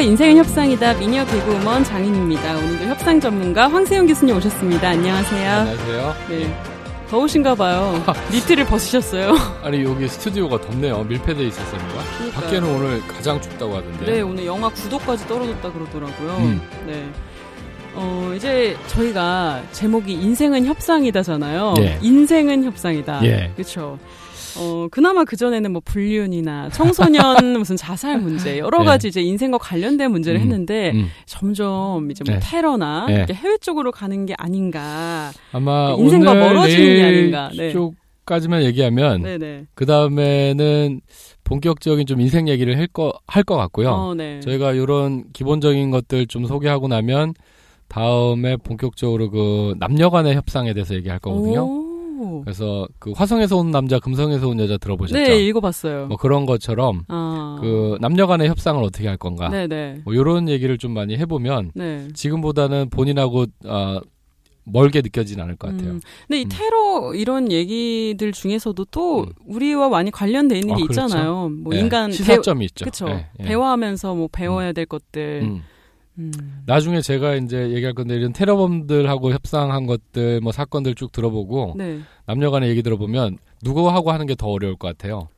안녕하세요. 인생은 협상이다. 미니어 개그우먼 장인입니다. 오늘도 협상 전문가 황세영 교수님 오셨습니다. 안녕하세요. 안녕하세요. 네. 더우신가 봐요. 니트를 벗으셨어요. 아니 여기 스튜디오가 덥네요. 밀폐돼 있었습니다. 그러니까요. 밖에는 오늘 가장 춥다고 하던데. 네, 오늘 영하 9도까지 떨어졌다 그러더라고요. 음. 네. 어, 이제 저희가 제목이 인생은 협상이다잖아요. 예. 인생은 협상이다. 예. 그렇죠. 어, 그나마 그전에는 뭐 불륜이나 청소년 무슨 자살 문제, 여러 예. 가지 이제 인생과 관련된 문제를 음, 했는데, 음. 점점 이제 뭐 네. 테러나 네. 해외 쪽으로 가는 게 아닌가. 아마 인생과 오늘 멀어지는 게 아닌가. 네. 쪽까지만 얘기하면 네네. 그 다음에는 본격적인 좀 인생 얘기를 할 거 할 것 같고요. 어, 네. 저희가 이런 기본적인 것들 좀 소개하고 나면 다음에 본격적으로 그 남녀 간의 협상에 대해서 얘기할 거거든요. 오. 그래서 그 화성에서 온 남자, 금성에서 온 여자 들어보셨죠? 네, 읽어봤어요. 뭐 그런 것처럼 아. 그 남녀간의 협상을 어떻게 할 건가? 네네. 뭐 이런 얘기를 좀 많이 해보면 네. 지금보다는 본인하고 아, 멀게 느껴지진 않을 것 같아요. 음. 근데 이 음. 테러 이런 얘기들 중에서도 또 음. 우리와 많이 관련돼 있는 아, 게 그렇죠. 있잖아요. 뭐 예, 인간 시사점이 있죠. 그렇죠. 예, 예. 대화하면서 뭐 배워야 될 것들. 음. 음. 나중에 제가 이제 얘기할 건데 이런 테러범들하고 협상한 것들 뭐 사건들 쭉 들어보고 네. 남녀간의 얘기 들어보면 누구하고 하는 게 더 어려울 것 같아요.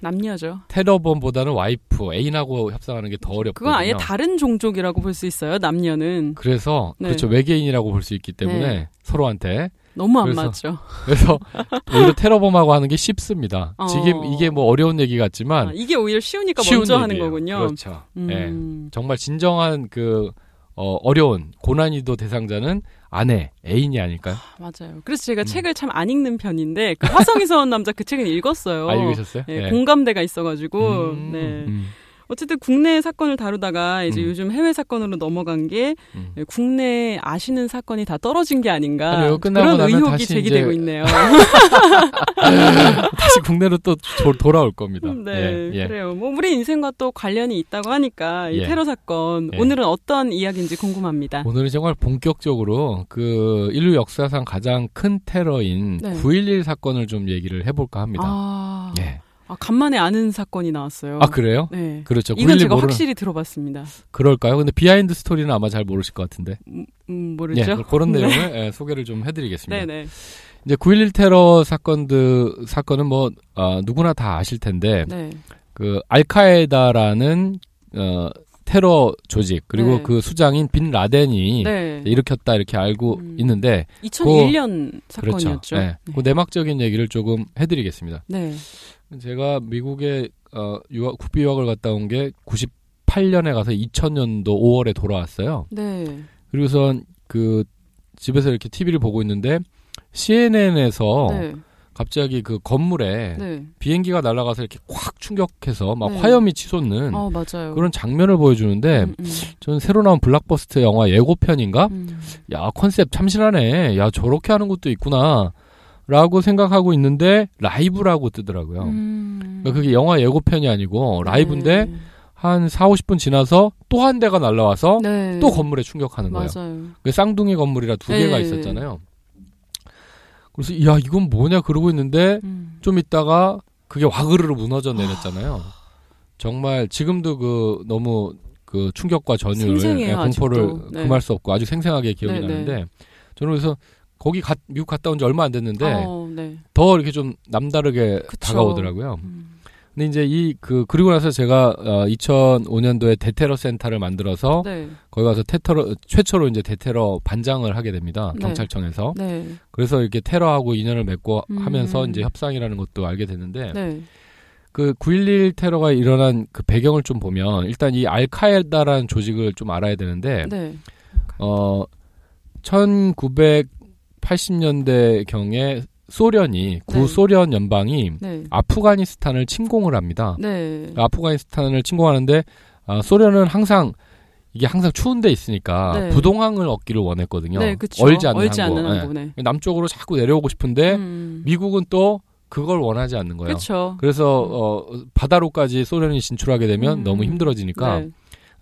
남녀죠. 테러범보다는 와이프 애인하고 협상하는 게 더 어렵거든요. 그건 아예 다른 종족이라고 볼 수 있어요. 남녀는 그래서 네. 그렇죠 외계인이라고 볼 수 있기 때문에 네. 서로한테 너무 안 그래서 맞죠. 그래서 오히려 테러범하고 하는 게 쉽습니다. 어. 지금 이게 뭐 어려운 얘기 같지만 아, 이게 오히려 쉬우니까 쉬운 먼저 하는 얘기예요. 거군요. 그렇죠. 예. 음. 정말 진정한 그 어, 어려운 고난이도 대상자는 아내, 애인이 아닐까요? 맞아요. 그래서 제가 음. 책을 참 안 읽는 편인데 그 화성에서 온 남자 그 책은 읽었어요. 아, 읽으셨어요? 예, 예. 공감대가 있어가지고 음, 네. 음, 어쨌든 국내 사건을 다루다가 이제 음. 요즘 해외 사건으로 넘어간 게 음. 예, 국내 아시는 사건이 다 떨어진 게 아닌가 끝나고 그런 의혹이 제기되고 이제 있네요. 다시 국내로 또 도- 돌아올 겁니다. 네, 예, 예. 그래요. 뭐 우리 인생과 또 관련이 있다고 하니까 이 예. 테러 사건 예. 오늘은 어떤 이야기인지 궁금합니다. 오늘은 정말 본격적으로 그 인류 역사상 가장 큰 테러인 네. 9.11 사건을 좀 얘기를 해볼까 합니다. 아, 예. 아, 간만에 아는 사건이 나왔어요. 아, 그래요? 네. 그렇죠. 이건 9.11 제가 모르는, 확실히 들어봤습니다. 그럴까요? 근데 behind story는 아마 잘 모르실 것 같은데. 음, 예, 모르죠? 그런 네. 내용을 예, 소개를 좀 해드리겠습니다. 네네. 이제 9.11 테러 사건들, 사건은 뭐, 아, 누구나 다 아실 텐데, 네. 그, 알카에다라는, 어, 테러 조직, 그리고 네. 그 수장인 빈 라덴이 네. 일으켰다 이렇게 알고 음. 있는데, 2001년 그렇죠. 사건이었죠. 예, 네. 그 내막적인 얘기를 조금 해드리겠습니다. 네. 제가 미국에, 어, 유학, 국비 유학을 갔다 온 게 98년에 가서 2000년도 5월에 돌아왔어요. 네. 그리고선 그, 집에서 이렇게 TV를 보고 있는데, CNN에서 네. 갑자기 그 건물에 네. 비행기가 날아가서 이렇게 콱 충격해서 막 네. 화염이 치솟는 어. 그런 장면을 보여주는데 음, 음. 저는 새로 나온 블락버스터 영화 예고편인가? 음. 야 컨셉 참신하네. 야 저렇게 하는 것도 있구나. 라고 생각하고 있는데 라이브라고 뜨더라고요. 음. 그러니까 그게 영화 예고편이 아니고 라이브인데 네. 한 4, 50분 지나서 또 한 대가 날라와서 네. 또 건물에 충격하는 거예요. 그 쌍둥이 건물이라 두 개가 네. 있었잖아요. 그래서 야 이건 뭐냐 그러고 있는데 음. 좀 있다가 그게 와그르르 무너져 내렸잖아요. 정말 지금도 그 너무 그 충격과 전율, 생생해요, 예, 공포를. 네. 금할 수 없고 아주 생생하게 기억이 네, 네. 나는데 저는 그래서 거기 가, 미국 갔다 온 지 얼마 안 됐는데 어, 네. 더 이렇게 좀 남다르게 그쵸. 다가오더라고요. 음. 근데 이제 이 그 그리고 나서 제가 어, 2005년도에 대테러 센터를 만들어서 네. 거기 가서 테러 최초로 이제 대테러 반장을 하게 됩니다. 네. 경찰청에서. 네. 그래서 이렇게 테러하고 인연을 맺고 음. 하면서 이제 협상이라는 것도 알게 됐는데 네. 그9.11 테러가 일어난 그 배경을 좀 보면 일단 이 알카에다라는 조직을 좀 알아야 되는데 네. 어 1980년대 경에 소련이 구소련 연방이 네. 아프가니스탄을 침공을 합니다. 네. 아프가니스탄을 침공하는데 아, 소련은 항상 이게 항상 추운 데 있으니까 네. 부동항을 얻기를 원했거든요. 네, 그쵸. 얼지 않는 얼지 항구. 않는 예. 네. 남쪽으로 자꾸 내려오고 싶은데 음. 미국은 또 그걸 원하지 않는 거예요. 그렇죠. 그래서 어, 바다로까지 소련이 진출하게 되면 음. 너무 힘들어지니까 네.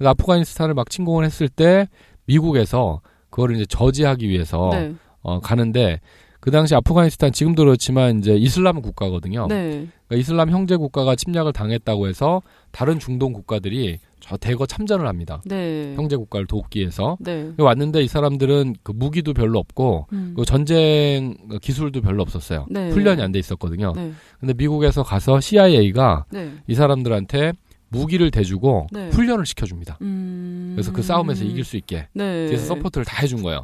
아프가니스탄을 막 침공을 했을 때 미국에서 그거를 이제 저지하기 위해서 네. 어, 가는데 그 당시 아프가니스탄 지금도 그렇지만 이제 이슬람 국가거든요. 네. 그러니까 이슬람 형제 국가가 침략을 당했다고 해서 다른 중동 국가들이 저 대거 참전을 합니다. 네. 형제 국가를 돕기 위해서 네. 왔는데 이 사람들은 그 무기도 별로 없고 음. 그 전쟁 기술도 별로 없었어요. 네. 훈련이 안 돼 있었거든요. 네. 근데 미국에서 가서 CIA가 네. 이 사람들한테 무기를 대주고 네. 훈련을 시켜줍니다. 음. 그래서 그 싸움에서 이길 수 있게 네. 뒤에서 support를 다 해준 거예요.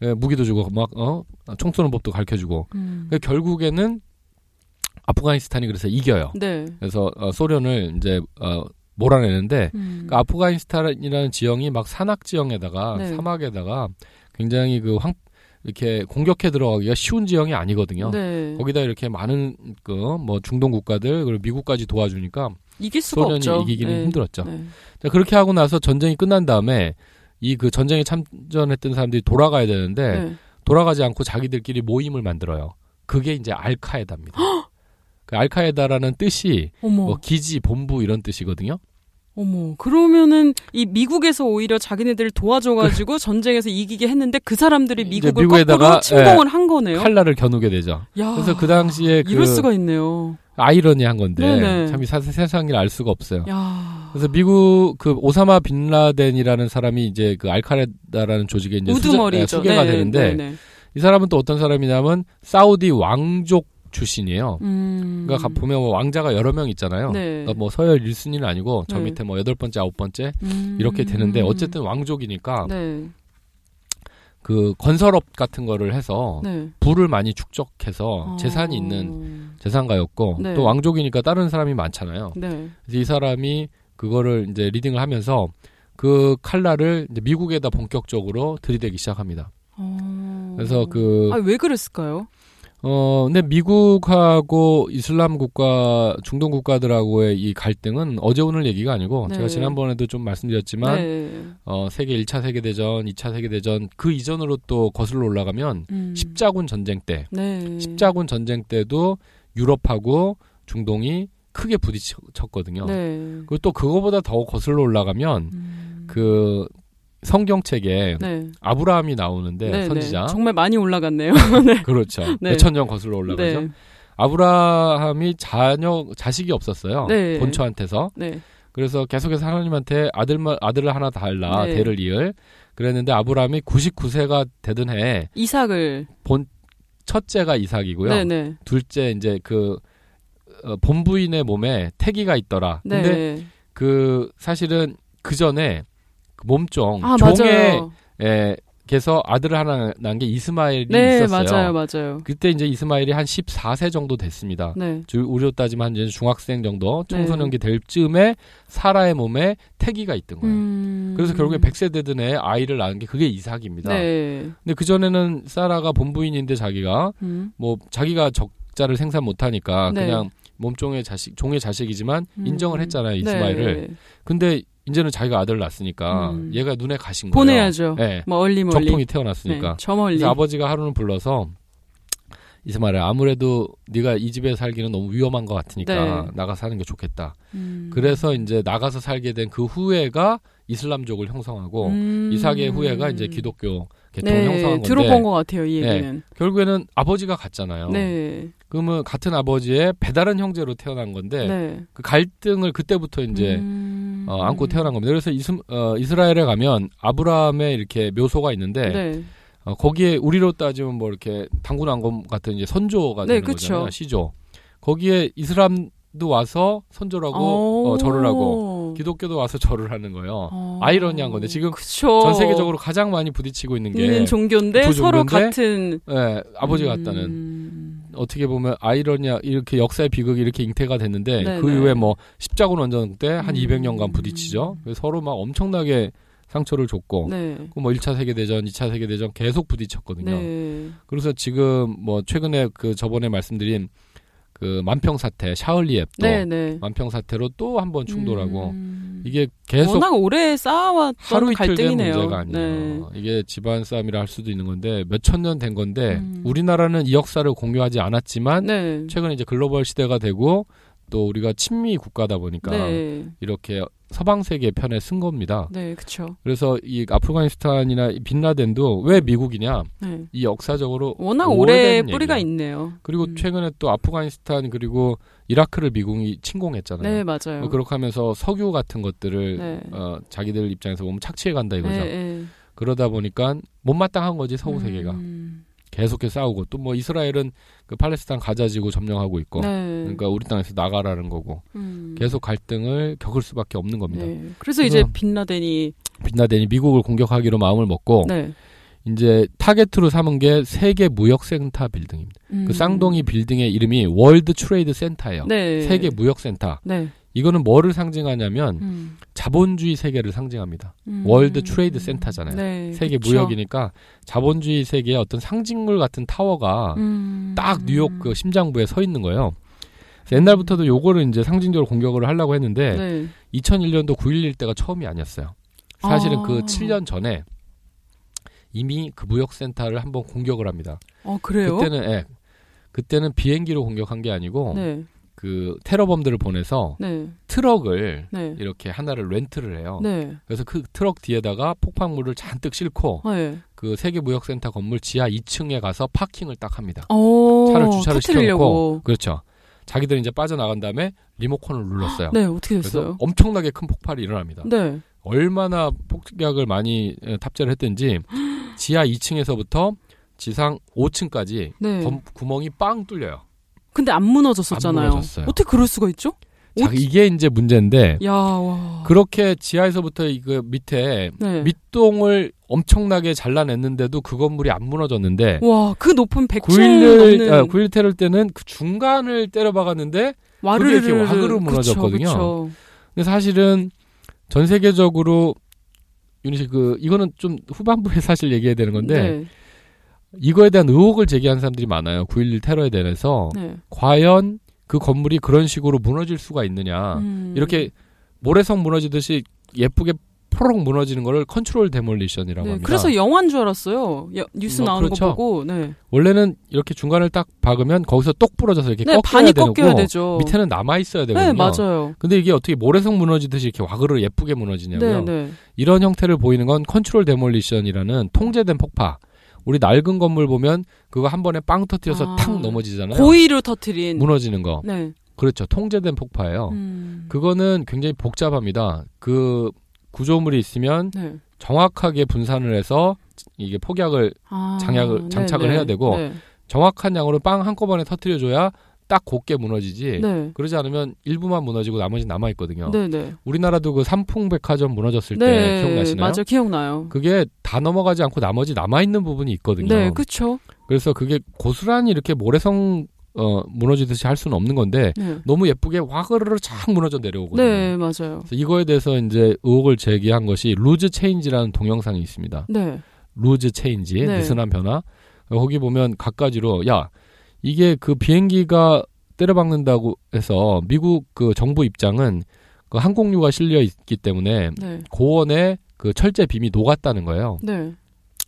네. 예, 무기도 주고 막 어 총 쏘는 법도 가르쳐 주고 음. 그 결국에는 아프가니스탄이 그래서 이겨요. 네. 그래서 어, 소련을 이제 어, 몰아내는데 음. 그 아프가니스탄이라는 지형이 막 산악 지형에다가 네. 사막에다가 굉장히 그 황 이렇게 공격해 들어가기가 쉬운 지형이 아니거든요. 네. 거기다 이렇게 많은 그 뭐 중동 국가들 그리고 미국까지 도와주니까 이길 수가 소련이 없죠. 이기기는 네. 힘들었죠. 네. 자, 그렇게 하고 나서 전쟁이 끝난 다음에 이 그 전쟁에 참전했던 사람들이 돌아가야 되는데 네. 돌아가지 않고 자기들끼리 모임을 만들어요. 그게 이제 알카에다입니다. 그 알카에다라는 뜻이 어머. 뭐 기지, 본부 이런 뜻이거든요. 어머, 그러면은 이 미국에서 오히려 자기네들을 도와줘가지고 전쟁에서 이기게 했는데 그 사람들이 미국을 거꾸로 침공을 한 거네요. 칼날을 겨누게 되죠. 야, 그래서 그 당시에 그 이럴 수가 있네요. 아이러니한 건데 네네. 참이 세상 일을 알 수가 없어요. 야, 그래서 미국 그 오사마 빈 라덴이라는 사람이 이제 그 알카에다라는 조직에 이제 우두머리죠. 네, 수개가 네, 되는데 네, 네. 이 사람은 또 어떤 사람이냐면 사우디 왕족 출신이에요. 음. 그러니까 가- 보면 뭐 왕자가 여러 명 있잖아요. 네. 그러니까 뭐 서열 1순위는 아니고 저 네. 밑에 뭐 여덟 번째, 아홉 번째 음. 이렇게 되는데 어쨌든 왕족이니까 네, 그 건설업 같은 거를 해서 네. 부를 많이 축적해서 어. 재산이 있는 재산가였고 네. 또 왕족이니까 다른 사람이 많잖아요. 네. 그래서 이 사람이 그거를 이제 리딩을 하면서 그 칼날을 미국에다 본격적으로 들이대기 시작합니다. 어. 그래서 그 아, 왜 그랬을까요? 어, 근데 미국하고 이슬람 국가, 중동 국가들하고의 이 갈등은 어제 오늘 얘기가 아니고 네. 제가 지난번에도 좀 말씀드렸지만 네. 어, 세계 1차 세계대전, 2차 세계대전 그 이전으로 또 거슬러 올라가면 음. 십자군 전쟁 때, 네. 십자군 전쟁 때도 유럽하고 중동이 크게 부딪혔거든요. 네. 그리고 또 그거보다 더 거슬러 올라가면 음. 그 성경책에 네. 아브라함이 나오는데 네, 선지자 네. 정말 많이 올라갔네요. 그렇죠. 네. 몇천 년 거슬러 올라가죠. 네. 아브라함이 자녀 자식이 없었어요. 네. 본처한테서. 네. 그래서 계속해서 하나님한테 아들만 아들을 하나 달라 네. 대를 이을. 그랬는데 아브라함이 99세가 되던 해에 이삭을. 첫째가 이삭이고요. 네, 네. 둘째 이제 그 어, 본부인의 몸에 태기가 있더라. 네. 근데 그 사실은 그 전에 그 몸종 아, 종에 맞아요. 에, 께서 아들을 하나 낳은 게 이스마엘이 네, 있었어요. 맞아요, 맞아요. 그때 이제 이스마엘이 한 14세 정도 됐습니다. 네. 주- 우리로 따지면 한 이제 중학생 정도 네. 청소년기 될 즈음에 사라의 몸에 태기가 있던 거예요. 음. 그래서 결국에 100세 되던 애 아이를 낳은 게 그게 이삭입니다. 네. 근데 그 전에는 사라가 본부인인데 자기가 음. 뭐 자기가 적자를 생산 못 하니까 네. 그냥 몸종의 자식 종의 자식이지만 음. 인정을 했잖아요, 이스마엘을. 네. 근데 이제는 자기가 아들을 낳았으니까 음. 얘가 눈에 가신 거예요. 보내야죠. 네. 멀리 멀리. 적통이 태어났으니까. 네, 저 멀리. 그래서 아버지가 하루는 불러서 이스마엘 아무래도 네가 이 집에 살기는 너무 위험한 것 같으니까 네. 나가 사는 게 좋겠다. 음. 그래서 이제 나가서 살게 된 그 후예가 이슬람족을 형성하고 음. 이삭의 후예가 이제 기독교 계통을 네, 형성한 건데 들어본 것 같아요, 이 얘기는. 결국에는 아버지가 같잖아요. 네. 그러면 같은 아버지의 배다른 형제로 태어난 건데 네. 그 갈등을 그때부터 이제 음. 어, 안고 태어난 겁니다. 그래서 이스, 어, 이스라엘에 가면 아브라함의 이렇게 묘소가 있는데 네. 어, 거기에 우리로 따지면 뭐 이렇게 당군왕검 같은 이제 선조가 네, 되는 그쵸. 거잖아요. 시조. 거기에 이슬람도 와서 선조라고 어, 절을 하고 기독교도 와서 절을 하는 거예요. 어. 아이러니한 건데 지금 그쵸. 전 세계적으로 가장 많이 부딪히고 있는 게 있는 종교인데 두 서로 종교인데 같은 예, 아버지가 음. 같다는 어떻게 보면 아이러니아 이렇게 역사의 비극이 이렇게 잉태가 됐는데 네, 그 네. 이후에 뭐 십자군 원전 때한 음. 200년간 부딪히죠. 그래서 서로 막 엄청나게 상처를 줬고 네. 그뭐 1차 세계 대전, 2차 세계 대전 계속 부딪혔거든요. 네. 그래서 지금 뭐 최근에 그 저번에 말씀드린 그 만평 사태, 샤흘리앱도 네, 네. 만평 사태로 또 한 번 충돌하고 음. 이게 계속 워낙 오래 쌓아왔던 하루 이틀 된 갈등이네요. 문제가 아니에요. 이게 집안 싸움이라 할 수도 있는 건데 몇 천 년 된 건데 음. 우리나라는 이 역사를 공유하지 않았지만 네. 최근에 이제 글로벌 시대가 되고 또 우리가 친미 국가다 보니까 네. 이렇게 서방 세계 편에 쓴 겁니다. 네, 그렇죠. 그래서 이 아프가니스탄이나 이 빈라덴도 왜 미국이냐? 네. 이 역사적으로 워낙 오래 뿌리가 얘기야. 있네요. 그리고 음. 최근에 또 아프가니스탄 그리고 이라크를 미국이 침공했잖아요. 네, 맞아요. 뭐 그렇게 하면서 석유 같은 것들을 네. 어, 자기들 입장에서 보면 착취해 간다 이거죠. 네, 네. 그러다 보니까 못마땅한 거지 서구 세계가 음. 계속해서 싸우고 또 뭐 이스라엘은 그 팔레스타인 가자지구 점령하고 있고 네. 그러니까 우리 땅에서 나가라는 거고 음. 계속 갈등을 겪을 수밖에 없는 겁니다. 네. 그래서 이제 그래서- 빈라덴이 빈라덴이 미국을 공격하기로 마음을 먹고 네. 이제 타겟으로 삼은 게 세계 무역 센터 빌딩입니다. 음. 그 쌍둥이 빌딩의 이름이 World Trade Center예요. 네. 세계 무역 센터. 네. 이거는 뭐를 상징하냐면 음. 자본주의 세계를 상징합니다. 음. World Trade Center잖아요. 네. 세계 그쵸. 무역이니까 자본주의 세계의 어떤 상징물 같은 타워가 음. 딱 뉴욕 그 심장부에 서 있는 거예요. 옛날부터도 요거를 이제 상징적으로 공격을 하려고 했는데 네. 2001년도 9.11 때가 처음이 아니었어요. 사실은 아. 그 7년 전에 이미 그 무역센터를 한번 공격을 합니다. 어, 그래요? 그때는 예, 그때는 비행기로 공격한 게 아니고 네. 그 테러범들을 보내서 네. 트럭을 네. 이렇게 하나를 렌트를 해요. 네. 그래서 그 트럭 뒤에다가 폭발물을 잔뜩 싣고 네. 그 세계무역센터 건물 지하 2층에 가서 파킹을 딱 합니다. 어, 차를 주차를 터뜨리려고. 시켜놓고 그렇죠. 자기들이 이제 빠져나간 다음에 리모컨을 눌렀어요. 네, 어떻게 그래서 됐어요? 엄청나게 큰 폭발이 일어납니다. 네. 얼마나 폭격을 많이 에, 탑재를 했든지 지하 2층에서부터 지상 5층까지 네. 구멍이 빵 뚫려요. 근데 안 무너졌었잖아요. 안 무너졌어요. 어떻게 그럴 수가 있죠? 자, 이게 이제 문제인데 야, 와. 그렇게 지하에서부터 이그 밑에 네. 밑동을 엄청나게 잘라냈는데도 그 건물이 안 무너졌는데 와, 그 높은 100층 9.11, 넘는 아, 9.11 테러 때는 그 중간을 때려박았는데 와르르 그게 이렇게 와그르 무너졌거든요. 그쵸, 근데 사실은 전 세계적으로 유니시 그 이거는 좀 후반부에 사실 얘기해야 되는 그쵸. 건데 네. 이거에 대한 의혹을 제기한 사람들이 많아요. 9.11 테러에 대해서 네. 과연 그 건물이 그런 식으로 무너질 수가 있느냐. 음. 이렇게 모래성 무너지듯이 예쁘게 포록 무너지는 거를 control demolition이라고 네, 합니다. 그래서 영화인 줄 알았어요. 야, 뉴스 뭐, 나오는 그렇죠. 거 보고. 네. 원래는 이렇게 중간을 딱 박으면 거기서 똑 부러져서 이렇게 네, 꺾여야 반이 되고 꺾여야 되죠. 밑에는 남아 있어야 되거든요. 네, 맞아요. 근데 이게 어떻게 모래성 무너지듯이 이렇게 와그르 예쁘게 무너지냐고요. 네, 네. 이런 형태를 보이는 건 control demolition이라는 통제된 폭파. 우리 낡은 건물 보면 그거 한 번에 빵 터뜨려서 아, 탁 넘어지잖아요. 고의로 터트린. 무너지는 거. 네. 그렇죠. 통제된 폭파예요. 음. 그거는 굉장히 복잡합니다. 그 구조물이 있으면 네. 정확하게 분산을 해서 이게 폭약을 아, 장약을- 장착을 해야 되고 네. 정확한 양으로 빵 한꺼번에 터뜨려줘야 딱 곱게 무너지지. 네. 그러지 않으면 일부만 무너지고 나머지 남아 있거든요. 네, 네. 우리나라도 그 삼풍백화점 무너졌을 때 네, 기억나시나요? 맞아요. 기억나요. 그게 다 넘어가지 않고 나머지 남아 있는 부분이 있거든요. 네, 그렇죠. 그래서 그게 고스란히 이렇게 모래성 어, 무너지듯이 할 수는 없는 건데 네. 너무 예쁘게 와그르르 쫙 무너져 내려오거든요. 네, 맞아요. 이거에 대해서 이제 의혹을 제기한 것이 루즈 체인지라는 동영상이 있습니다. 네. 루즈 체인지, 네. 느슨한 변화. 거기 보면 각가지로 야 이게 그 비행기가 때려박는다고 해서 미국 그 정부 입장은 그 항공유가 실려 있기 때문에 네. 고원에 그 철제 빔이 녹았다는 거예요. 네.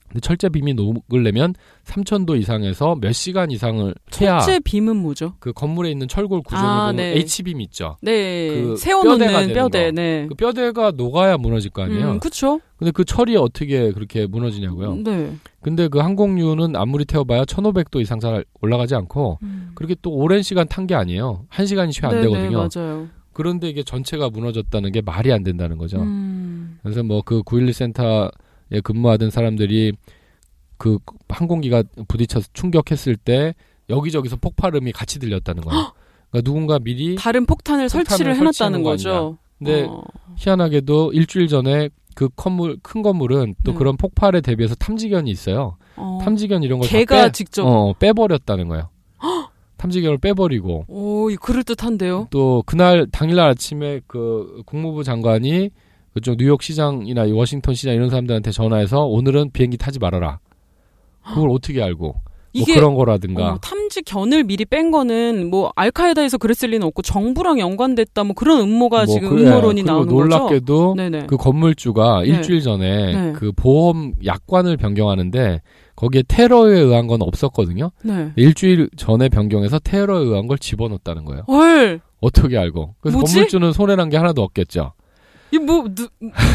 근데 철제 빔이 녹으려면 3,000도 이상에서 몇 시간 이상을 해야 첫째 빔은 뭐죠? 그 건물에 있는 철골 구조물 아, 보면 네. H빔 있죠. 네. 그 세워놓는 뼈대. 거. 네. 그 뼈대가 녹아야 무너질 거 아니에요. 음, 그쵸? 근데 그 철이 어떻게 그렇게 무너지냐고요. 네. 근데 그 항공유는 아무리 태워봐야 1,500도 이상 잘 올라가지 않고 음. 그렇게 또 오랜 시간 탄 게 아니에요. 한 시간이 채안 네, 되거든요. 네, 맞아요. 그런데 이게 전체가 무너졌다는 게 말이 안 된다는 거죠. 음. 그래서 뭐 그 9.11 센터에 근무하던 사람들이 그 항공기가 부딪혀서 충격했을 때 여기저기서 폭발음이 같이 들렸다는 거예요. 그러니까 누군가 미리 다른 폭탄을 설치를 설치하는 해놨다는 거 거죠. 근데 어. 희한하게도 일주일 전에 그 건물 큰 건물은 또 네. 그런 폭발에 대비해서 탐지견이 있어요. 어. 탐지견 이런 걸 걔가 다 직접. 빼, 어, 빼버렸다는 거예요. 탐지견을 빼버리고 오, 그럴 듯한데요. 또 그날 당일날 아침에 그 국무부 장관이 그쪽 뉴욕 시장이나 이 워싱턴 시장 이런 사람들한테 전화해서 오늘은 비행기 타지 말아라. 그걸 어떻게 알고? 뭐 그런 거라든가. 어, 탐지 견을 미리 뺀 거는 뭐 알카에다에서 그랬을 리는 없고 정부랑 연관됐다 뭐 그런 음모가 뭐 지금 그래. 음모론이 그리고 나오는 거죠. 놀랍게도. 그 건물주가 네. 일주일 전에 네. 그 보험 약관을 변경하는데 거기에 테러에 의한 건 없었거든요. 네. 일주일 전에 변경해서 테러에 의한 걸 집어넣었다는 거예요. 헐. 어떻게 알고? 그래서 뭐지? 건물주는 손해난 게 하나도 없겠죠. 이뭐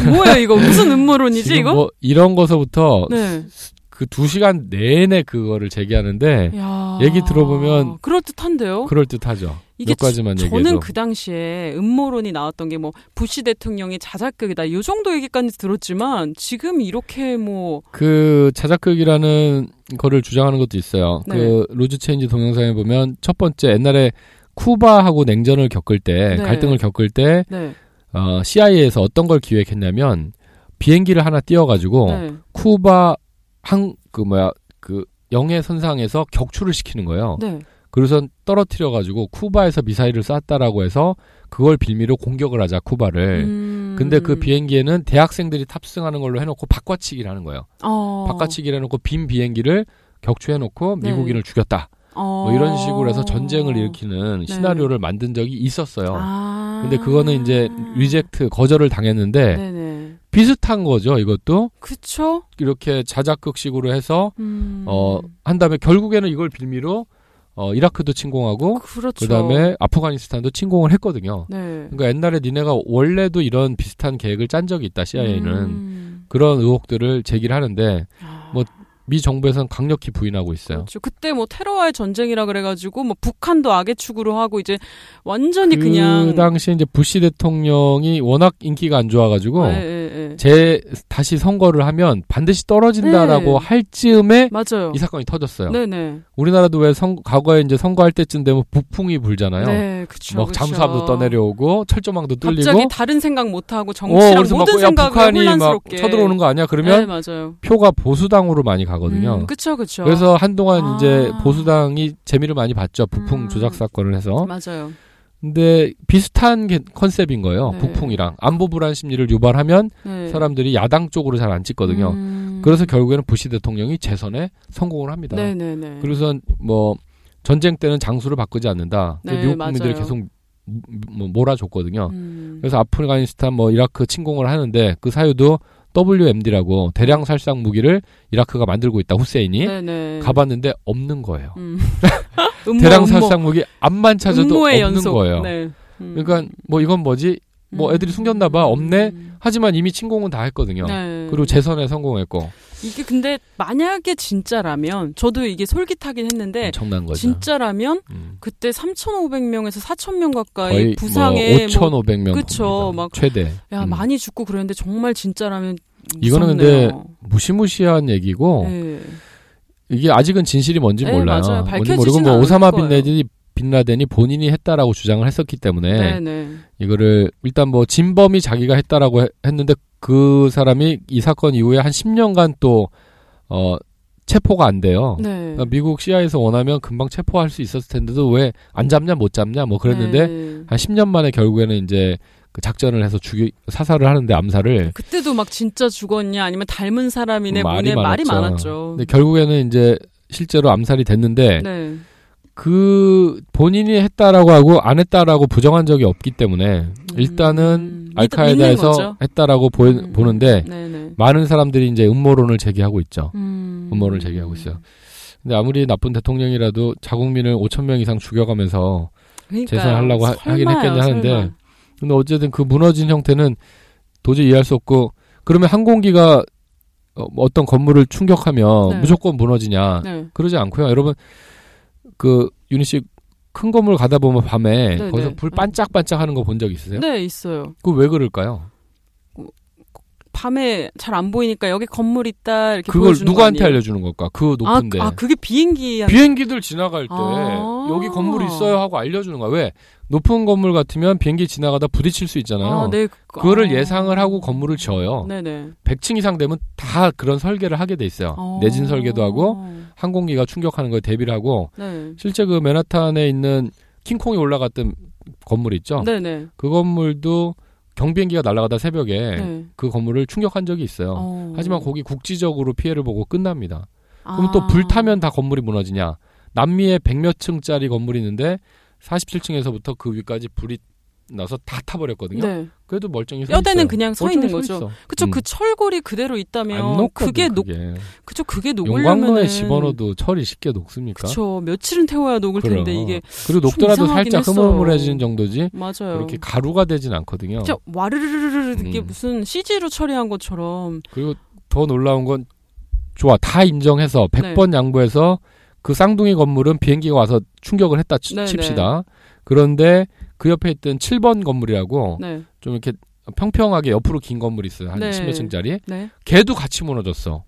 뭐예요 이거 무슨 음모론이지 이거? 뭐 이런 거서부터 네. 그두 시간 내내 그거를 제기하는데 야. 얘기 들어보면 그럴 듯한데요. 그럴 듯하죠. 이게 몇 가지만 저- 얘기해도. 저는 그 당시에 음모론이 나왔던 게 뭐 부시 대통령이 자작극이다 요 정도 얘기까지 들었지만 지금 이렇게 뭐 그 자작극이라는 거를 주장하는 것도 있어요. 네. 그 Loose Change 동영상에 보면 첫 번째 옛날에 쿠바하고 냉전을 겪을 때 네. 갈등을 겪을 때 네. 어, CIA에서 어떤 걸 기획했냐면 비행기를 하나 띄워가지고 네. 쿠바 한 그 뭐야 그 영해 선상에서 격추를 시키는 거예요. 네. 그래서 떨어뜨려 가지고 쿠바에서 미사일을 쐈다라고 해서 그걸 빌미로 공격을 하자 쿠바를. 음. 근데 그 비행기에는 대학생들이 탑승하는 걸로 해놓고 바꿔치기를 하는 거예요. 어. 바꿔치기를 해놓고 빈 비행기를 격추해놓고 네. 미국인을 죽였다. 어. 뭐 이런 식으로 해서 전쟁을 일으키는 네. 시나리오를 만든 적이 있었어요. 아. 근데 그거는 이제 reject 거절을 당했는데 네네. 비슷한 거죠. 이것도 그쵸? 이렇게 자작극식으로 해서 음. 어한 다음에 결국에는 이걸 빌미로 어 이라크도 침공하고 그렇죠. 그다음에 아프가니스탄도 침공을 했거든요. 네. 그러니까 옛날에 니네가 원래도 이런 비슷한 계획을 짠 적이 있다. CIA는 음. 그런 의혹들을 제기를 하는데 아. 뭐 미 정부에서는 강력히 부인하고 있어요. 그렇죠. 그때 뭐 테러와의 전쟁이라 그래가지고 뭐 북한도 악의 축으로 하고 이제 완전히 그 그냥 당시에 이제 부시 대통령이 워낙 인기가 안 좋아가지고 예, 예, 예. 제 다시 선거를 하면 반드시 떨어진다라고 네. 할 즈음에 맞아요. 이 사건이 터졌어요. 네네. 우리나라도 왜 선, 과거에 이제 선거할 때쯤 되면 북풍이 불잖아요. 네, 그쵸. 막. 잠수함도 떠내려오고 철조망도 뚫리고 갑자기 다른 생각 못 하고 어, 정치랑 막 모든 야, 생각을 북한이 막 혼란스럽게 쳐들어오는 거 아니야? 네, 그러면 맞아요. 표가 보수당으로 많이 가 거든요. 음, 그쵸, 그쵸. 그래서 한동안 아. 이제 보수당이 재미를 많이 봤죠. 북풍 음. 조작 사건을 해서. 맞아요. 근데 비슷한 게 컨셉인 거예요. 네. 북풍이랑 안보 불안 심리를 유발하면 네. 사람들이 야당 쪽으로 잘 안 찍거든요. 음. 그래서 결국에는 부시 대통령이 재선에 성공을 합니다. 네네네. 그래서 뭐 전쟁 때는 장수를 바꾸지 않는다. 네, 미국 국민들이 맞아요. 계속 뭐 몰아줬거든요. 음. 그래서 아프가니스탄 뭐 이라크 침공을 하는데 그 사유도 WMD라고 대량 살상 무기를 이라크가 만들고 있다 후세인이 네네. 가봤는데 없는 거예요. 음. 음모, 대량. 살상 무기 앞만 찾아도 없는 연속. 거예요. 네. 음. 그러니까 뭐 이건 뭐지? 뭐 애들이 숨겼나 봐. 없네? 음. 하지만 이미 침공은 다 했거든요. 네. 그리고 재선에 성공했고 이게 근데 만약에 진짜라면 저도 이게 솔깃하긴 했는데 엄청난 거죠. 진짜라면 음. 그때 3,500명에서 4,000명 가까이 거의 부상에 뭐 5,500명 그쵸, 막 최대. 야 음. 많이 죽고 그랬는데 정말 진짜라면 이거는 무섭네요. 근데 무시무시한 얘기고 네. 이게 아직은 진실이 뭔지 네, 몰라요. 맞아요. 뭔지 밝혀지진 모르고 뭐 오사마 거예요. 빈라덴이 빈라덴이 본인이 했다라고 주장을 했었기 때문에 네네. 이거를 일단 뭐 진범이 자기가 했다라고 해- 했는데 그 사람이 이 사건 이후에 한 10년간 또 어, 체포가 안 돼요. 네. 그러니까 미국 CIA에서 원하면 금방 체포할 수 있었을 텐데도 왜 안 잡냐 못 잡냐 뭐 그랬는데 네. 한 10년 만에 결국에는 이제 그 작전을 해서 죽이 사살을 하는데 암살을 그때도 막 진짜 죽었냐 아니면 닮은 사람이네 말이 뭐네 말이 많았죠. 많았죠. 근데 결국에는 이제 실제로 암살이 됐는데 네. 그 본인이 했다라고 하고 안 했다라고 부정한 적이 없기 때문에 일단은 음, 알카에다에서. 했다라고 보, 음, 보는데 네네. 많은 사람들이 이제 음모론을 제기하고 있죠. 음. 음모론을 제기하고 있어요. 근데 아무리 나쁜 대통령이라도 자국민을 5천 명 이상 죽여가면서. 재산하려고 하- 하긴 했겠냐 하는데 설마. 근데 어쨌든 그 무너진 형태는 도저히 이해할 수 없고 그러면 항공기가 어, 어떤 건물을 충격하면 네. 무조건 무너지냐 네. 그러지 않고요. 여러분 그 유니 씨 큰 건물 가다 보면 밤에 네, 거기서 네. 불 반짝반짝 하는 거 본 적 있으세요? 네, 있어요. 그거 왜 그럴까요? 밤에 잘 안 보이니까 여기 건물 있다 이렇게 그걸 거 누구한테 아니에요? 알려주는 걸까? 그 아, 높은데 아, 그게 비행기 비행기들 지나갈 때 아. 여기 건물이 있어요 하고 알려주는 거야. 왜? 높은 건물 같으면 비행기 지나가다 부딪힐 수 있잖아요. 아, 네. 그거를 아. 예상을 하고 건물을 지어요. 네네. 100층 이상 되면 다 그런 설계를 하게 돼 있어요. 어. 내진 설계도 하고 항공기가 충격하는 거에 대비를 하고 네. 실제 그 맨하탄에 있는 킹콩이 올라갔던 건물 있죠. 네네. 그 건물도 경비행기가 날아가다 새벽에 네. 그 건물을 충격한 적이 있어요. 어. 하지만 거기 국지적으로 피해를 보고 끝납니다. 그럼 아. 또 불타면 다 건물이 무너지냐? 남미에 백몇 층짜리 건물이 있는데 47층에서부터 그 위까지 불이 나서 다 타버렸거든요. 네. 그래도 멀쩡히 서 뼈대는. 그냥 서 있는 거죠. 있어. 그쵸 음. 그 철골이 그대로 안 있다면 그게 녹 그게. 그쵸 그게 녹으려면은 용광로에 집어넣어도 철이 쉽게 녹습니까? 그쵸 며칠은 태워야 녹을 텐데 그럼. 이게 그리고 녹더라도 살짝. 흐물흐물해지는 정도지 맞아요. 그렇게 가루가 되진 않거든요. 진짜 와르르르르 이게 음. 무슨 CG로 처리한 것처럼 그리고 더 놀라운 건 좋아 다 인정해서 네. 100번 양보해서 그 쌍둥이 건물은 비행기가 와서 충격을 했다 치- 네, 칩시다. 그런데 그 옆에 있던 7번 건물이라고 네. 좀 이렇게 평평하게 옆으로 긴 건물이 있어요. 한 네. 10몇 층짜리. 네. 걔도 같이 무너졌어.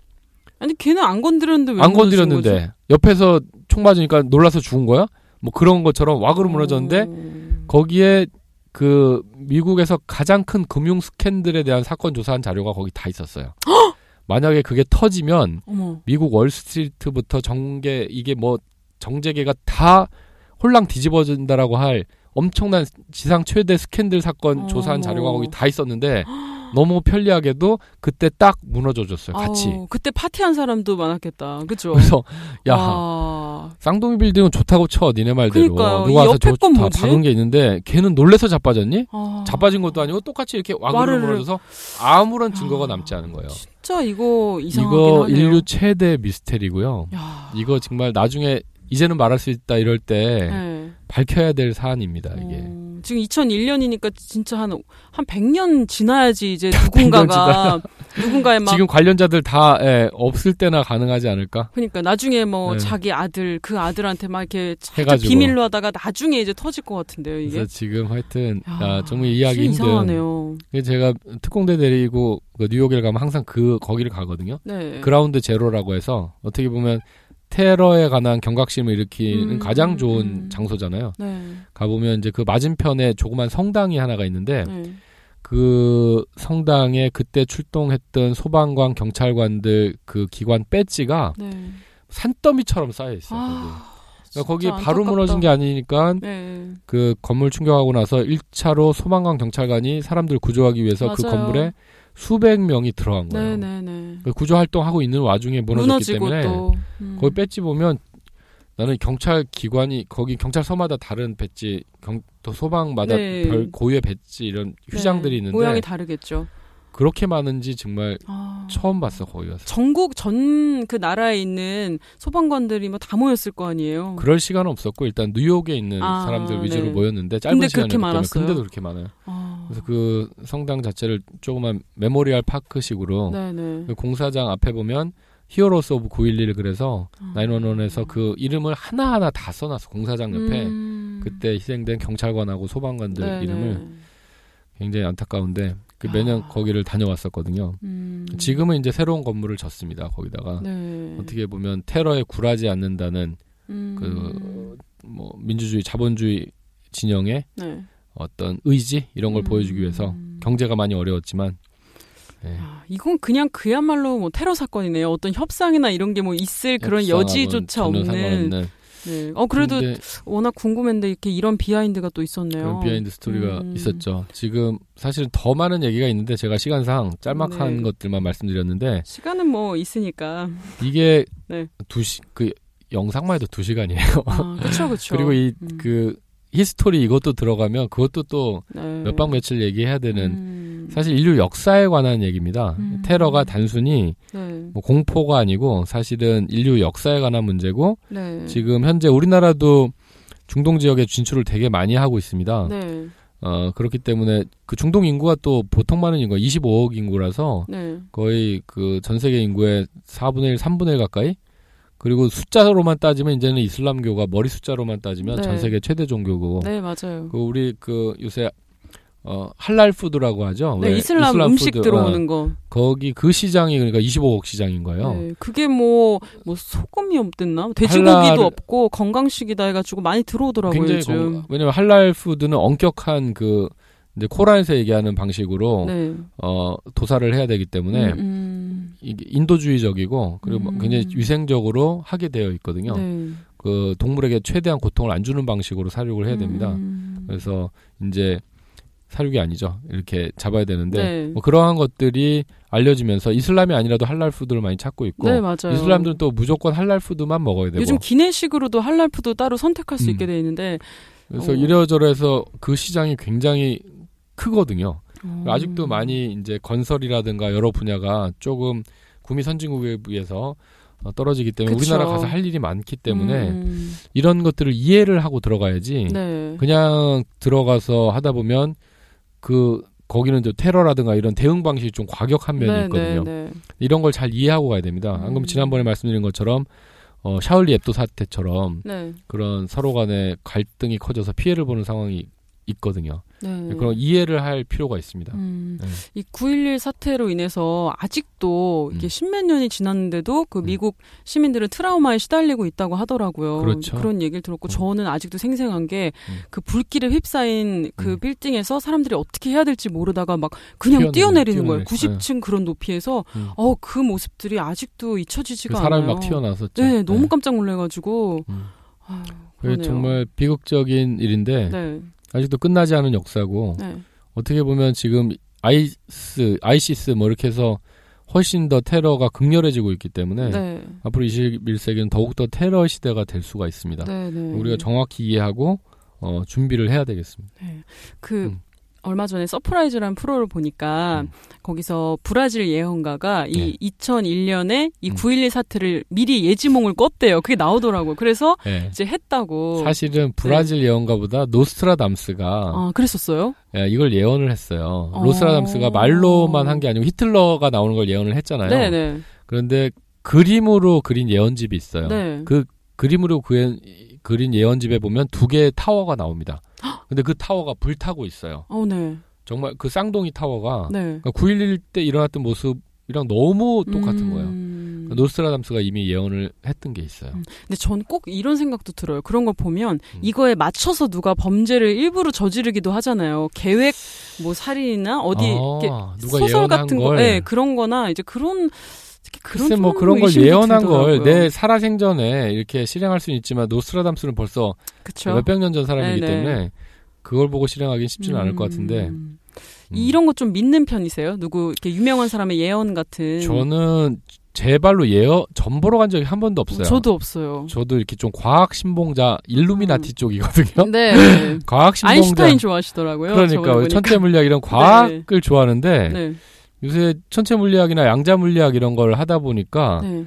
아니 걔는 안 건드렸는데 왜안 무너진 거지? 건드렸는데 옆에서 총 맞으니까 놀라서 죽은 거야? 뭐 그런 것처럼 와그로 무너졌는데 어. 거기에 그 미국에서 가장 큰 금융 스캔들에 대한 사건 조사한 자료가 거기 다 있었어요. 만약에 그게 터지면 어머. 미국 월스트리트부터 정계 이게 뭐 정재계가 다 홀랑 뒤집어진다라고 할 엄청난 지상 최대 스캔들 사건 어. 조사한 자료가 거기 다 있었는데 너무 편리하게도 그때 딱 무너져줬어요 같이. 아우, 그때 파티한 사람도 많았겠다. 그죠? 그래서 야 와. 쌍둥이 빌딩은 좋다고 쳐 니네 말대로 그러니까요. 누가 이 와서 옆에 저건다 뭐지? 박은 게 있는데 걔는 놀래서 자빠졌니? 아. 자빠진 것도 아니고 똑같이 이렇게 와르르. 무너져서 아무런 증거가 아, 남지 않은 거예요. 진짜 이거 이상하긴 이거 하네요. 인류 최대 미스테리고요. 야. 이거 정말 나중에 이제는 말할 수 있다 이럴 때 네. 밝혀야 될 사안입니다 이게. 어, 지금 2001년이니까 진짜 한, 한 100년 지나야지 이제 100년 누군가가, 누군가의 막, 지금 관련자들 다 예, 없을 때나 가능하지 않을까? 그러니까 나중에 뭐 네. 자기 아들, 그 아들한테 막 이렇게 해가지고. 비밀로 하다가 나중에 이제 터질 것 같은데요, 이게. 그래서 지금 하여튼 야, 아, 정말 이해하기 힘든. 이상하네요. 제가 특공대 데리고 그 뉴욕에 가면 항상 그 거기를 가거든요. 네. 그라운드 제로라고 해서 어떻게 보면 테러에 관한 경각심을 일으키는 음, 가장 좋은 음. 장소잖아요. 네. 가보면 이제 그 맞은편에 조그만 성당이 하나가 있는데 네. 그 성당에 그때 출동했던 소방관 경찰관들 그 기관 배지가 네. 산더미처럼 쌓여 있어요. 거기. 아, 그러니까 거기 바로 안타깝다. 무너진 게 아니니까 네. 그 건물 충격하고 나서 1차로 소방관 경찰관이 사람들 구조하기 위해서 그 맞아요. 건물에 수백 명이 들어간 거예요. 네네네. 그 구조 활동하고 있는 와중에 무너졌기 때문에 또. 음. 거기 배지 보면 나는 경찰 기관이 거기 경찰서마다 다른 배지 경, 또 소방마다 네. 별 고유의 배지 이런 휴장들이 네. 있는데 모양이 다르겠죠. 그렇게 많은지 정말 아. 처음 봤어 거기 가서 전국 전 그 나라에 있는 소방관들이 뭐 다 모였을 거 아니에요. 그럴 시간은 없었고 일단 뉴욕에 있는 아, 사람들 위주로 네. 모였는데 짧은 시간이었기 때문에 많았어요? 근데도 그렇게 많아요. 아. 그래서 그 성당 자체를 조그만 memorial park식으로 네네. 그 공사장 앞에 보면 Heroes of 911 그래서 아. 911에서 그 이름을 하나하나 다 써놨어 공사장 옆에 음. 그때 희생된 경찰관하고 소방관들 네네. 이름을 굉장히 안타까운데 그 매년 아. 거기를 다녀왔었거든요. 음. 지금은 이제 새로운 건물을 짓습니다. 거기다가 네. 어떻게 보면 테러에 굴하지 않는다는 음. 그뭐 민주주의 자본주의 진영의 네. 어떤 의지 이런 걸 음. 보여주기 위해서 경제가 많이 어려웠지만 네. 아, 이건 그냥 그야말로 뭐 테러 사건이네요. 어떤 협상이나 이런 게 뭐 있을 그런 여지조차 없는. 네. 어 그래도 워낙 궁금했는데 이렇게 이런 behind가 또 있었네요. 그런 behind story가 음. 있었죠. 지금 사실은 더 많은 얘기가 있는데 제가 시간상 짤막한 네. 것들만 말씀드렸는데 시간은 뭐 있으니까. 이게 네. 두시 그 영상만 해도 두 시간이에요. 아, 그렇죠, 그렇죠. 그리고 이 그 history 이것도 들어가면 그것도 또 몇 박 며칠 얘기해야 되는 음. 사실 인류 역사에 관한 얘기입니다. 음. 테러가 단순히 네. 뭐 공포가 아니고 사실은 인류 역사에 관한 문제고 네. 지금 현재 우리나라도 중동 지역에 진출을 되게 많이 하고 있습니다. 네. 어, 그렇기 때문에 그 중동 인구가 또 보통 많은 인구가 25억 인구라서 네. 거의 그 전 세계 인구의 4분의 1, 3분의 1 가까이 그리고 숫자로만 따지면 이제는 이슬람교가 머리 숫자로만 따지면 네. 전 세계 최대 종교고 네, 맞아요. 그 우리 그 요새 어 halal food라고 하죠. 네, 왜 이슬람, 음식 food, 들어오는 어, 거. 거기 그 시장이 그러니까 25억 시장인 거예요. 네, 그게 뭐, 뭐, 소금이 없댔나? 돼지고기도 halal- 없고, 건강식이다 해가지고 많이 들어오더라고요, 굉장히. 건- 왜냐면 할랄 푸드는 엄격한 그 이제 코란에서 얘기하는 방식으로 네. 어 도사를 해야 되기 때문에 음, 음. 이게 인도주의적이고 그리고 뭐 음. 굉장히 위생적으로 하게 되어 있거든요. 네. 그 동물에게 최대한 고통을 안 주는 방식으로 사육을 해야 됩니다. 음. 그래서 이제 사육이 아니죠. 이렇게 잡아야 되는데 네. 뭐 그러한 것들이 알려지면서 이슬람이 아니라도 할랄 푸드를 많이 찾고 있고 네. 이슬람들은 또 무조건 할랄 푸드만 먹어야 되고 요즘 기내식으로도 halal food 따로 선택할 수 음. 있게 돼 있는데 그래서 오. 이래저래서 그 시장이 굉장히 크거든요. 음. 아직도 많이 이제 건설이라든가 여러 분야가 조금 구미 선진국에 비해서 어, 떨어지기 때문에 그쵸. 우리나라 가서 할 일이 많기 때문에 음. 이런 것들을 이해를 하고 들어가야지 네. 그냥 들어가서 하다 보면 그 거기는 저 테러라든가 이런 대응 방식이 좀 과격한 면이 네, 있거든요. 네, 네. 이런 걸 잘 이해하고 가야 됩니다. 안 음. 그러면 지난번에 말씀드린 것처럼 어, 샤울리 앱도 사태처럼 네. 그런 서로 간의 갈등이 커져서 피해를 보는 상황이 있거든요. 네. 그런 이해를 할 필요가 있습니다. 음, 네. 이9.11 사태로 인해서 아직도 이게 음. 십몇 년이 지났는데도 그 음. 미국 시민들은 트라우마에 시달리고 있다고 하더라고요. 그렇죠. 런 얘기를 들었고 음. 저는 아직도 생생한 게 음. 그 불길에 휩싸인 그 음. 빌딩에서 사람들이 어떻게 해야 될지 모르다가 막 그냥 뛰어내리는, 거예요. 뛰어내리는, 90층 그런 높이에서 음. 어그 모습들이 아직도 그 잊혀지지가 사람이 않아요. 막 튀어나왔었죠. 네, 너무 깜짝 놀래가지고 그러네요. 정말 비극적인 일인데 네, 아직도 끝나지 않은 역사고 네, 어떻게 보면 지금 아이스, 아이시스 뭐 이렇게 해서 훨씬 더 테러가 극렬해지고 있기 때문에 네, 앞으로 21세기는 더욱더 테러 시대가 될 수가 있습니다. 네, 네. 우리가 정확히 이해하고 어, 준비를 해야 되겠습니다. 네. 그 음. 얼마 전에 서프라이즈라는 프로를 보니까 음. 거기서 브라질 예언가가 네. 이 2001년에 이 음. 9.11 사태를 미리 예지몽을 꿨대요. 그게 나오더라고요. 그래서 예. 이제 했다고. 사실은 브라질 예언가보다 노스트라다무스가 아, 그랬었어요? 예, 이걸 예언을 했어요. 어. 노스트라다무스가 말로만 한 게 아니고 히틀러가 나오는 걸 예언을 했잖아요. 네, 네. 그런데 그림으로 그린 예언집이 있어요. 네. 그 그림으로 그, 그린 예언집에 보면 두 개의 타워가 나옵니다. 근데 그 타워가 불타고 있어요. 어, 네. 정말 그 쌍둥이 타워가 네. 그러니까 9.11 때 일어났던 모습이랑 너무 똑같은 거예요. 음. 노스트라담스가 이미 예언을 했던 게 있어요. 음. 근데 전 꼭 이런 생각도 들어요. 그런 걸 보면 음. 이거에 맞춰서 누가 범죄를 일부러 저지르기도 하잖아요. 계획, 뭐 살인이나 어디 아, 소설 같은 거, 걸. 네, 그런 거나 이제 그런 그런 뭐좀 그런 걸 예언한 걸. 내 살아생전에 이렇게 실행할 수는 있지만 노스트라담스는 벌써? 몇백 년 전 사람이기 네네. 때문에 그걸 보고 실행하기는 쉽지는 않을 것 같은데 음. 음. 이런 거좀 믿는 편이세요? 누구 이렇게 유명한 사람의 예언 같은 저는 제 발로 예언 전 보러 간 적이 한 번도 없어요. 저도 없어요. 저도 이렇게 좀 과학 신봉자 일루미나티 음. 쪽이거든요. 네. 과학 신봉자 아인슈타인 좋아하시더라고요. 그러니까. 천체 물리학 이런 과학을 좋아하는데 네. 요새 천체 물리학이나 양자 물리학 이런 걸 하다 보니까 네.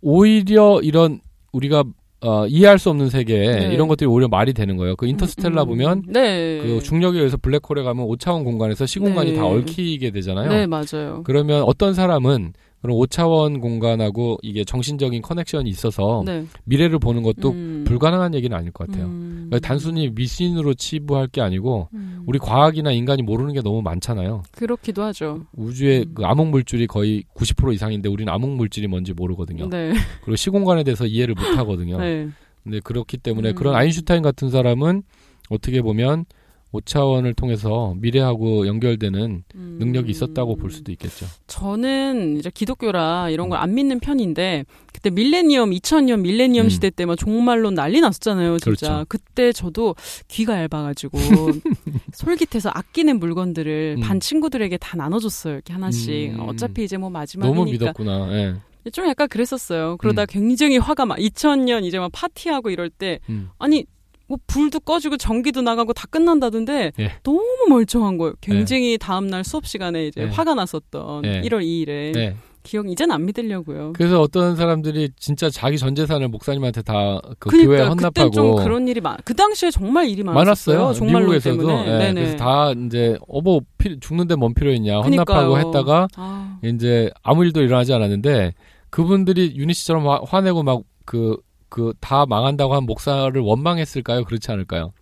오히려 이런 우리가 어, 이해할 수 없는 세계 네. 이런 것들이 오히려 말이 되는 거예요. 그 인터스텔라 음, 음. 보면 네. 그 중력에 의해서 블랙홀에 가면 5차원 공간에서 시공간이 네. 다 얽히게 되잖아요. 네, 맞아요. 그러면 어떤 사람은 그런 5차원 공간하고 이게 정신적인 커넥션이 있어서 네. 미래를 보는 것도 음. 불가능한 얘기는 아닐 것 같아요. 음. 그러니까 단순히 미신으로 치부할 게 아니고 음. 우리 과학이나 인간이 모르는 게 너무 많잖아요. 그렇기도 하죠. 우주의 음. 그 암흑 물질이 거의 90% 이상인데 우리는 암흑 물질이 뭔지 모르거든요. 네. 그리고 시공간에 대해서 이해를 못 하거든요. 네. 근데 그렇기 때문에 음. 그런 아인슈타인 같은 사람은 어떻게 보면 5차원을 통해서 미래하고 연결되는 음. 능력이 있었다고 볼 수도 있겠죠. 저는 이제 기독교라 이런 걸 안 믿는 편인데 그때 밀레니엄 2000년 밀레니엄 음. 시대 때만 종말로 난리 났었잖아요, 진짜. 그렇죠. 그때 저도 귀가 얇아 가지고 솔깃해서 아끼는 물건들을 음. 반 친구들에게 다 나눠 줬어요, 이렇게 하나씩. 음. 어차피 이제 뭐 마지막이니까. 너무 믿었구나. 예. 좀 약간 그랬었어요. 그러다 음. 굉장히 화가 막 2000년 이제 막 파티하고 이럴 때 음. 아니 뭐 불도 꺼지고 전기도 나가고 다 끝난다던데 예. 너무 멀쩡한 거예요. 굉장히 다음 날 수업 시간에 이제 예. 화가 났었던 예. 1월 2일에 예. 기억 이젠 안 믿으려고요. 그래서 어떤 사람들이 진짜 자기 전 재산을 목사님한테 다그 그러니까 교회에 그땐 헌납하고 좀 그런 일이 많. 그 당시에 정말 일이 많았어요. 많았어요. 종말론 미국에서도. 예, 네네. 그래서 다 이제 어뭐 죽는데 뭔 필요 있냐 헌납하고 그러니까요. 했다가 아, 이제 아무 일도 일어나지 않았는데 그분들이 유니 씨처럼 화- 화내고 막그 그 다 망한다고 한 목사를 원망했을까요? 그렇지 않을까요?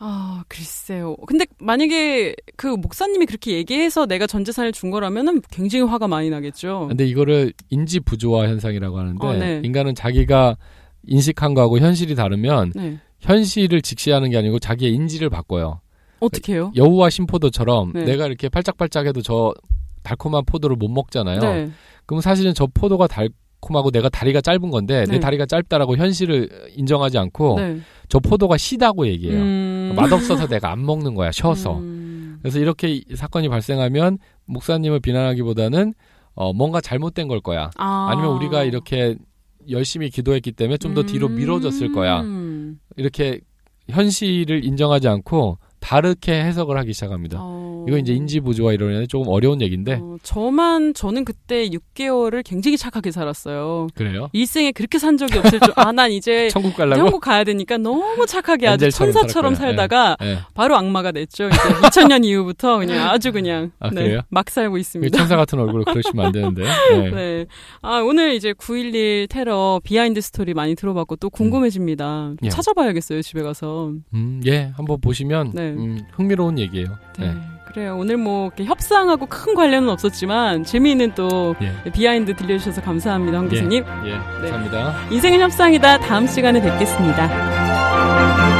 아, 글쎄요. 근데 만약에 그 목사님이 그렇게 얘기해서 내가 전 재산을 준 거라면은 굉장히 화가 많이 나겠죠. 근데 이거를 인지 부조화 현상이라고 하는데 어, 네. 인간은 자기가 인식한 거하고 현실이 다르면 네. 현실을 직시하는 게 아니고 자기의 인지를 바꿔요. 어떻게 해요? 여우와 심포도처럼 네. 내가 이렇게 팔짝팔짝해도 저 달콤한 포도를 못 먹잖아요. 네. 그럼 사실은 저 포도가 달 콤하고 내가 다리가 짧은 건데 네. 내 다리가 짧다라고 현실을 인정하지 않고 네. 저 포도가 시다고 얘기해요. 음. 맛없어서 내가 안 먹는 거야. 쉬어서. 음. 그래서 이렇게 이 사건이 발생하면 목사님을 비난하기보다는 어, 뭔가 잘못된 걸 거야. 아. 아니면 우리가 이렇게 열심히 기도했기 때문에 좀더 뒤로 음. 미뤄졌을 거야. 이렇게 현실을 인정하지 않고 다르게 해석을 하기 시작합니다. 어... 이거 이제 인지 부조화 이론에 조금 어려운 얘기인데. 어, 저만 저는 그때 6개월을 굉장히 착하게 살았어요. 그래요? 일생에 그렇게 산 적이 없을 줄. 아, 난 이제 천국 가려고 한국 가야 되니까 너무 착하게 아주 천사처럼. 살다가 예, 예. 바로 악마가 됐죠. 이제 2000년 이후부터 그냥 아주 그냥 아, 네? 막 살고 그 있습니다. 천사 같은 얼굴로 그러시면 안 되는데. 네. 네. 아, 오늘 이제 9.11 테러 비하인드 스토리 많이 들어봤고 또 궁금해집니다. 예. 찾아봐야겠어요, 집에 가서. 음, 예, 한번 보시면 네. 음, 흥미로운 얘기예요. 네. 네. 그래요. 오늘 뭐 이렇게 협상하고 큰 관련은 없었지만 재미있는 또 예. 비하인드 들려주셔서 감사합니다, 황 예. 교수님. 예, 네. 감사합니다. 인생은 협상이다. 다음 시간에 뵙겠습니다.